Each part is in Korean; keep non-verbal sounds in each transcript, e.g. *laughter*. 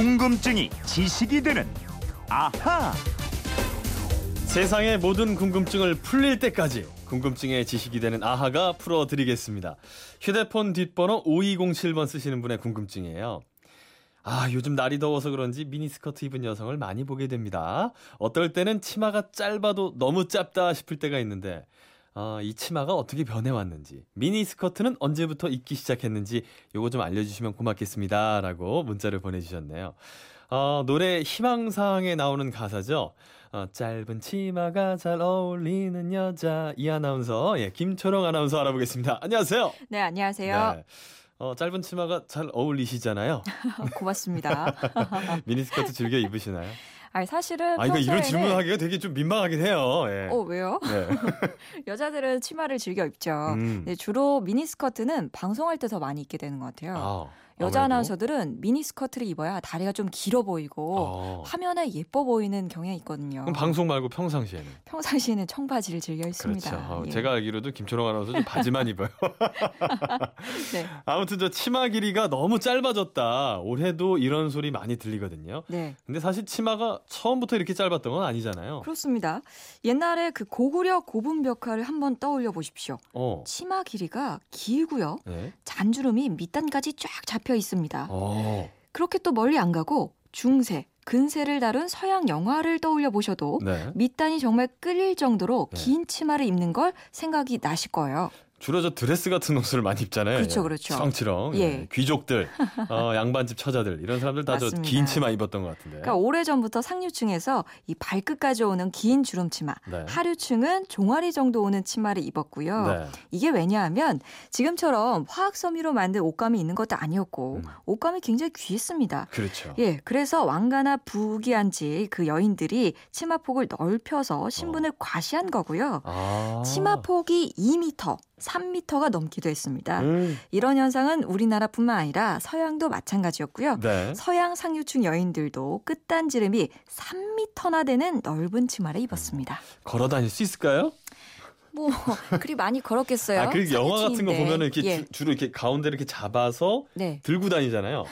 궁금증이 지식이 되는 아하. 세상의 모든 궁금증을 풀릴 때까지 궁금증의 지식이 되는 아하가 풀어드리겠습니다. 휴대폰 뒷번호 5207번 쓰시는 분의 궁금증이에요. 아, 요즘 날이 더워서 그런지 미니스커트 입은 여성을 많이 보게 됩니다. 어떨 때는 치마가 짧아도 너무 짧다 싶을 때가 있는데, 아, 이 치마가 어떻게 변해왔는지, 미니 스커트는 언제부터 입기 시작했는지, 요거 좀 알려주시면 고맙겠습니다. 라고 문자를 보내주셨네요. 어, 노래 희망사항에 나오는 가사죠. 어, 짧은 치마가 잘 어울리는 여자. 이 아나운서, 예, 김초롱 아나운서 알아보겠습니다. 안녕하세요. 네, 안녕하세요. 네. 어, 짧은 치마가 잘 어울리시잖아요. *laughs* 고맙습니다. *laughs* 미니스커트 즐겨 입으시나요? 아니, 사실은 아, 이거 이런 질문하기가 되게 좀 민망하긴 해요. 예. 어, 왜요? 네. *laughs* 여자들은 치마를 즐겨 입죠. 음. 네, 주로 미니스커트는 방송할 때 더 많이 입게 되는 것 같아요. 아, 여자 아무래도? 아나운서들은 미니 스커트를 입어야 다리가 좀 길어 보이고 어. 화면에 예뻐 보이는 경향이 있거든요. 그럼 방송 말고 평상시에는? 평상시에는 청바지를 즐겨 입습니다. 그렇죠. 어, 예. 제가 알기로도 김초롱 아나운서 좀 바지만 입어요. *laughs* 네. 아무튼 저 치마 길이가 너무 짧아졌다. 올해도 이런 소리 많이 들리거든요. 네. 근데 사실 치마가 처음부터 이렇게 짧았던 건 아니잖아요. 그렇습니다. 옛날에 그 고구려 고분 벽화를 한번 떠올려 보십시오. 어. 치마 길이가 길고요. 네. 잔주름이 밑단까지 쫙 잡혀 있습니다. 어. 그렇게 또 멀리 안 가고 중세, 근세를 다룬 서양 영화를 떠올려 보셔도 네. 밑단이 정말 끌릴 정도로 네. 긴 치마를 입는 걸 생각이 나실 거예요. 주로 저 드레스 같은 옷을 많이 입잖아요. 그렇죠, 예. 그렇죠. 치렁치렁. 예. 예. 귀족들, 어, *laughs* 양반집 처자들 이런 사람들 다 저. 긴 치마 입었던 것 같은데. 그러니까 오래 전부터 상류층에서 이 발끝까지 오는 긴 주름 치마, 네. 하류층은 종아리 정도 오는 치마를 입었고요. 네. 이게 왜냐하면 지금처럼 화학 섬유로 만든 옷감이 있는 것도 아니었고 음. 옷감이 굉장히 귀했습니다. 그렇죠. 예, 그래서 왕가나 부귀한지 그 여인들이 치마 폭을 넓혀서 신분을 과시한 거고요. 아. 치마 폭이 2m, 3m가 넘기도 했습니다. 음. 이런 현상은 우리나라뿐만 아니라 서양도 마찬가지였고요. 네. 서양 상류층 여인들도 끝단지름이 3m나 되는 넓은 치마를 입었습니다. 걸어 다닐 수 있을까요? 뭐 그리 많이 걸었겠어요. 아, 그 영화 같은 거. 보면은 이렇게 예. 주, 주로 이렇게 가운데를 이렇게 잡아서 네. 들고 다니잖아요.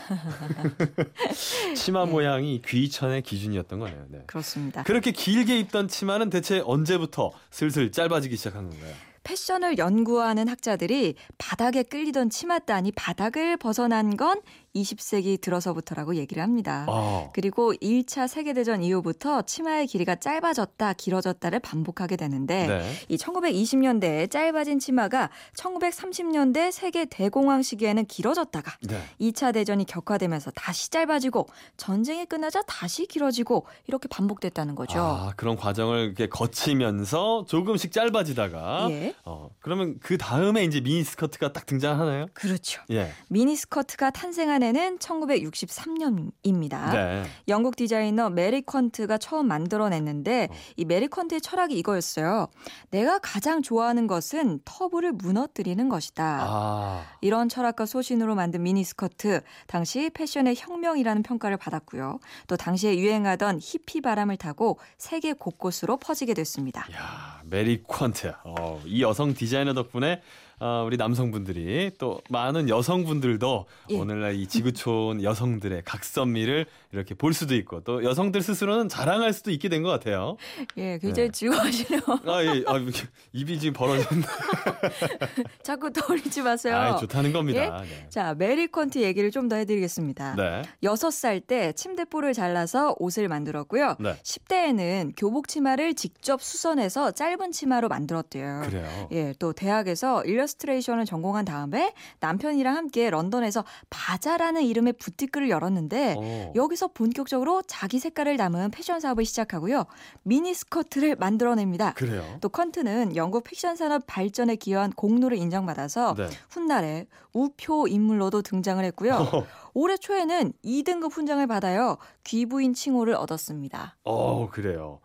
*laughs* 치마 모양이 귀천의 기준이었던 거네요. 네. 그렇습니다. 그렇게 길게 입던 치마는 대체 언제부터 슬슬 짧아지기 시작한 건가요? 패션을 연구하는 학자들이 바닥에 끌리던 치맛단이 바닥을 벗어난 건 20세기 들어서부터라고 얘기를 합니다. 아, 그리고 1차 세계대전 이후부터 치마의 길이가 짧아졌다, 길어졌다를 반복하게 되는데 네. 이 1920년대에 짧아진 치마가 1930년대 세계 대공황 시기에는 길어졌다가 네. 2차 대전이 격화되면서 다시 짧아지고 전쟁이 끝나자 다시 길어지고 이렇게 반복됐다는 거죠. 아, 그런 과정을 이렇게 거치면서 조금씩 짧아지다가 예. 어, 그러면 그 다음에 이제 미니 스커트가 딱 등장하나요? 그렇죠. 예. 미니스커트가 탄생한 해는 1963년입니다. 네. 영국 디자이너 메리 퀀트가 처음 만들어냈는데 어. 이 메리 퀀트의 철학이 이거였어요. 내가 가장 좋아하는 것은 터부를 무너뜨리는 것이다. 아. 이런 철학과 소신으로 만든 미니스커트 당시 패션의 혁명이라는 평가를 받았고요. 또 당시에 유행하던 히피 바람을 타고 세계 곳곳으로 퍼지게 됐습니다. 야, 메리 퀀트. 어, 이 여성 디자이너 덕분에 어, 우리 남성분들이 또 많은 여성분들도 예. 오늘날 이 지구촌 여성들의 각선미를 이렇게 볼 수도 있고 또 여성들 스스로는 자랑할 수도 있게 된 것 같아요. 예, 굉장히 네. 즐거워하시네요. 아, 예, 아, 이렇게 입이 지금 벌어졌는데. *laughs* 자꾸 떠올리지 마세요. 아, 좋다는 겁니다. 네. 자, 메리 퀀트 얘기를 좀 더 해드리겠습니다. 네. 여섯 살때 침대볼을 잘라서 옷을 만들었고요. 네. 10대에는 교복 치마를 직접 수선해서 짧은 치마로 만들었대요. 그래요. 예, 또 대학에서 일러스트레이션을 전공한 다음에 남편이랑 함께 런던에서 바자라는 이름의 부티크를 열었는데 어. 여기 서 본격적으로 자기 색깔을 담은 패션 사업을 시작하고요. 미니 스커트를 만들어냅니다. 그래요. 또 퀀트는 영국 패션 산업 발전에 기여한 공로를 인정받아서 네. 훗날에 우표 인물로도 등장을 했고요. 올해 초에는 2등급 훈장을 받아요. 귀부인 칭호를 얻었습니다. 어, 그래요.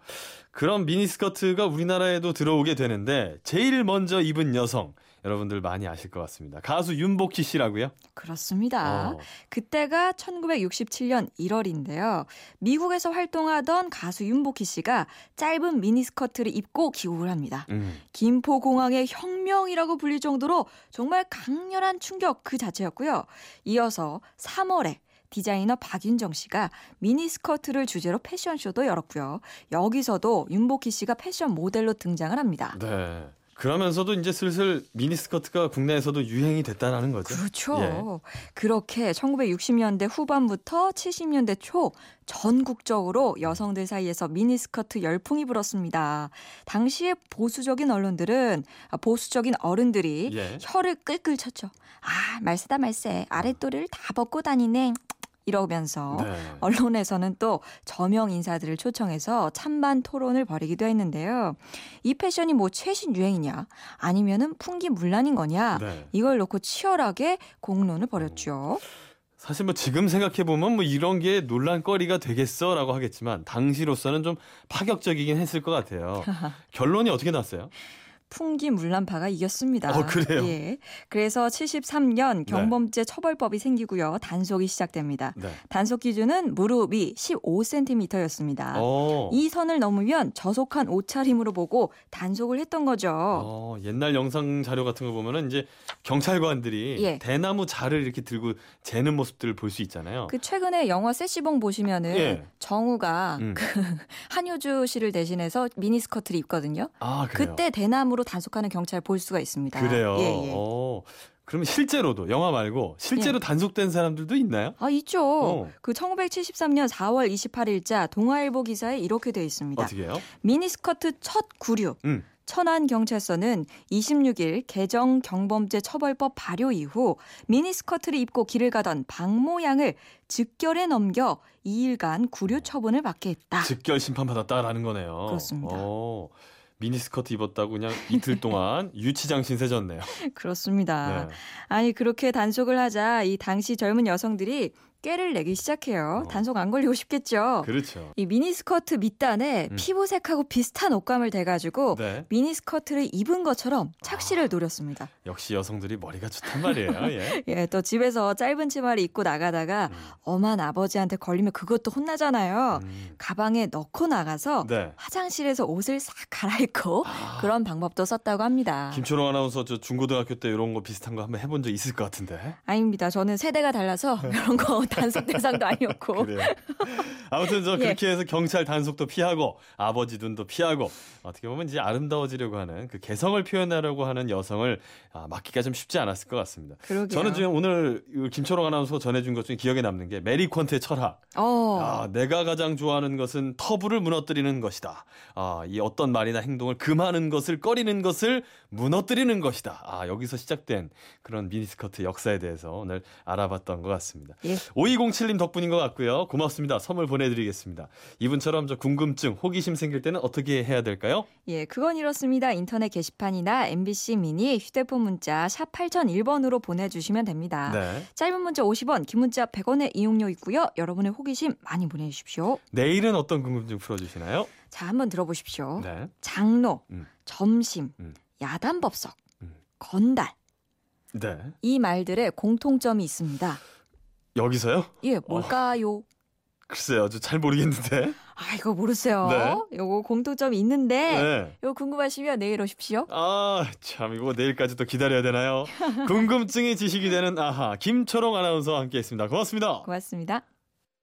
그럼 미니스커트가 우리나라에도 들어오게 되는데 제일 먼저 입은 여성 여러분들 많이 아실 것 같습니다. 가수 윤복희 씨라고요? 그렇습니다. 어. 그때가 1967년 1월인데요. 미국에서 활동하던 가수 윤복희 씨가 짧은 미니스커트를 입고 귀국을 합니다. 음. 김포공항의 혁명이라고 불릴 정도로 정말 강렬한 충격 그 자체였고요. 이어서 3월에 디자이너 박윤정 씨가 미니스커트를 주제로 패션쇼도 열었고요. 여기서도 윤복희 씨가 패션 모델로 등장을 합니다. 네. 그러면서도 이제 슬슬 미니스커트가 국내에서도 유행이 됐다는 거죠. 그렇죠. 예. 그렇게 1960년대 후반부터 70년대 초 전국적으로 여성들 사이에서 미니스커트 열풍이 불었습니다. 당시에 보수적인 언론들은 아, 보수적인 어른들이 예. 혀를 끌끌 쳤죠. 아, 말세다 말세. 아랫도리를 다 벗고 다니네. 이러면서 네. 언론에서는 또 저명 인사들을 초청해서 찬반 토론을 벌이기도 했는데요. 이 패션이 뭐 최신 유행이냐 아니면은 풍기 문란인 거냐 네. 이걸 놓고 치열하게 공론을 벌였죠. 사실 뭐 지금 생각해 보면 뭐 이런 게 논란거리가 되겠어라고 하겠지만 당시로서는 좀 파격적이긴 했을 것 같아요. *laughs* 결론이 어떻게 났어요? 풍기문란파가 이겼습니다. 어, 그래요? 예. 그래서 73년 경범죄 처벌법이 생기고요. 단속이 시작됩니다. 네. 단속 기준은 무릎이 15cm였습니다. 어. 이 선을 넘으면 저속한 옷차림으로 보고 단속을 했던 거죠. 어, 옛날 영상 자료 같은 거 보면은 이제 경찰관들이 예. 대나무 자를 이렇게 들고 재는 모습들을 볼 수 있잖아요. 그 최근에 영화 세시봉 보시면은 예. 정우가 음. 그 *laughs* 한효주 씨를 대신해서 미니스커트를 입거든요. 아. 그때 대나무로 단속하는 경찰 볼 수가 있습니다. 그래요. 예, 예. 어. 그러면 실제로도 영화 말고 실제로 단속된 사람들도 있나요? 아 있죠. 어. 그 1973년 4월 28일자 동아일보 기사에 이렇게 되어 있습니다. 어떻게 해요? 미니스커트 첫 구류. 음. 천안 경찰서는 26일 개정 경범죄 처벌법 발효 이후 미니스커트를 입고 길을 가던 박모 양을 즉결에 넘겨 2일간 구류 처분을 받게 했다. 즉결 심판 받았다라는 거네요. 아. 그렇습니다. 어, 미니스커트 입었다고 그냥 이틀 동안 *laughs* 유치장 신 세 졌네요. 그렇습니다. 네. 아니 그렇게 단속을 하자 이 당시 젊은 여성들이 꾀를 내기 시작해요. 어. 단속 안 걸리고 싶겠죠. 그렇죠. 이 미니스커트 밑단에 음. 피부색하고 비슷한 옷감을 대가지고 네. 미니스커트를 입은 것처럼 착시를 노렸습니다. 역시 여성들이 머리가 좋단 말이에요. *laughs* 예. 예, 또 집에서 짧은 치마를 입고 나가다가 음. 엄한 아버지한테 걸리면 그것도 혼나잖아요. 음. 가방에 넣고 나가서 네. 화장실에서 옷을 싹 갈아입고 아, 그런 방법도 썼다고 합니다. 김초롱 아나운서 저 중고등학교 때 이런 거 비슷한 거 한번 해본 적 있을 것 같은데. 아닙니다. 저는 세대가 달라서 이런 거 단속 대상도 아니었고. *laughs* 그래요. 아무튼 저 *laughs* 예. 그렇게 해서 경찰 단속도 피하고 아버지 눈도 피하고 어떻게 보면 이제 아름다워지려고 하는 그 개성을 표현하려고 하는 여성을 아, 막기가 좀 쉽지 않았을 것 같습니다. 그러게요. 저는 지금 오늘 이 김초롱 아나운서 전해준 것 중에 기억에 남는 게 메리 콘트의 철학. 어. 아, 내가 가장 좋아하는 것은 터부를 무너뜨리는 것이다. 아, 이 어떤 말이나 행동을 금하는 것을 꺼리는 것을 무너뜨리는 것이다. 아, 여기서 시작된 그런 미니스커트 역사에 대해서 오늘 알아봤던 것 같습니다. 예. 5207님 덕분인 것 같고요. 고맙습니다. 선물 보내드리겠습니다. 이분처럼 저 궁금증, 호기심 생길 때는 어떻게 해야 될까요? 예, 그건 이렇습니다. 인터넷 게시판이나 MBC 미니 휴대폰 문자 샵 8001번으로 보내주시면 됩니다. 네. 짧은 문자 50원, 긴 문자 100원의 이용료 있고요. 여러분의 호기심 많이 보내주십시오. 내일은 어떤 궁금증 풀어주시나요? 자, 한번 들어보십시오. 네. 장로, 음. 점심, 음. 야단법석, 음. 건달 네. 이 말들의 공통점이 있습니다. 여기서요? 예, 뭘까요? 글쎄요. 저 잘 모르겠는데. 아, 이거 모르세요. 네. 요거 공통점이 있는데 네. 이거 궁금하시면 내일 오십시오. 아, 참 이거 내일까지 또 기다려야 되나요? 궁금증이 지식이 되는 아하 김초롱 아나운서와 함께 했습니다. 고맙습니다. 고맙습니다.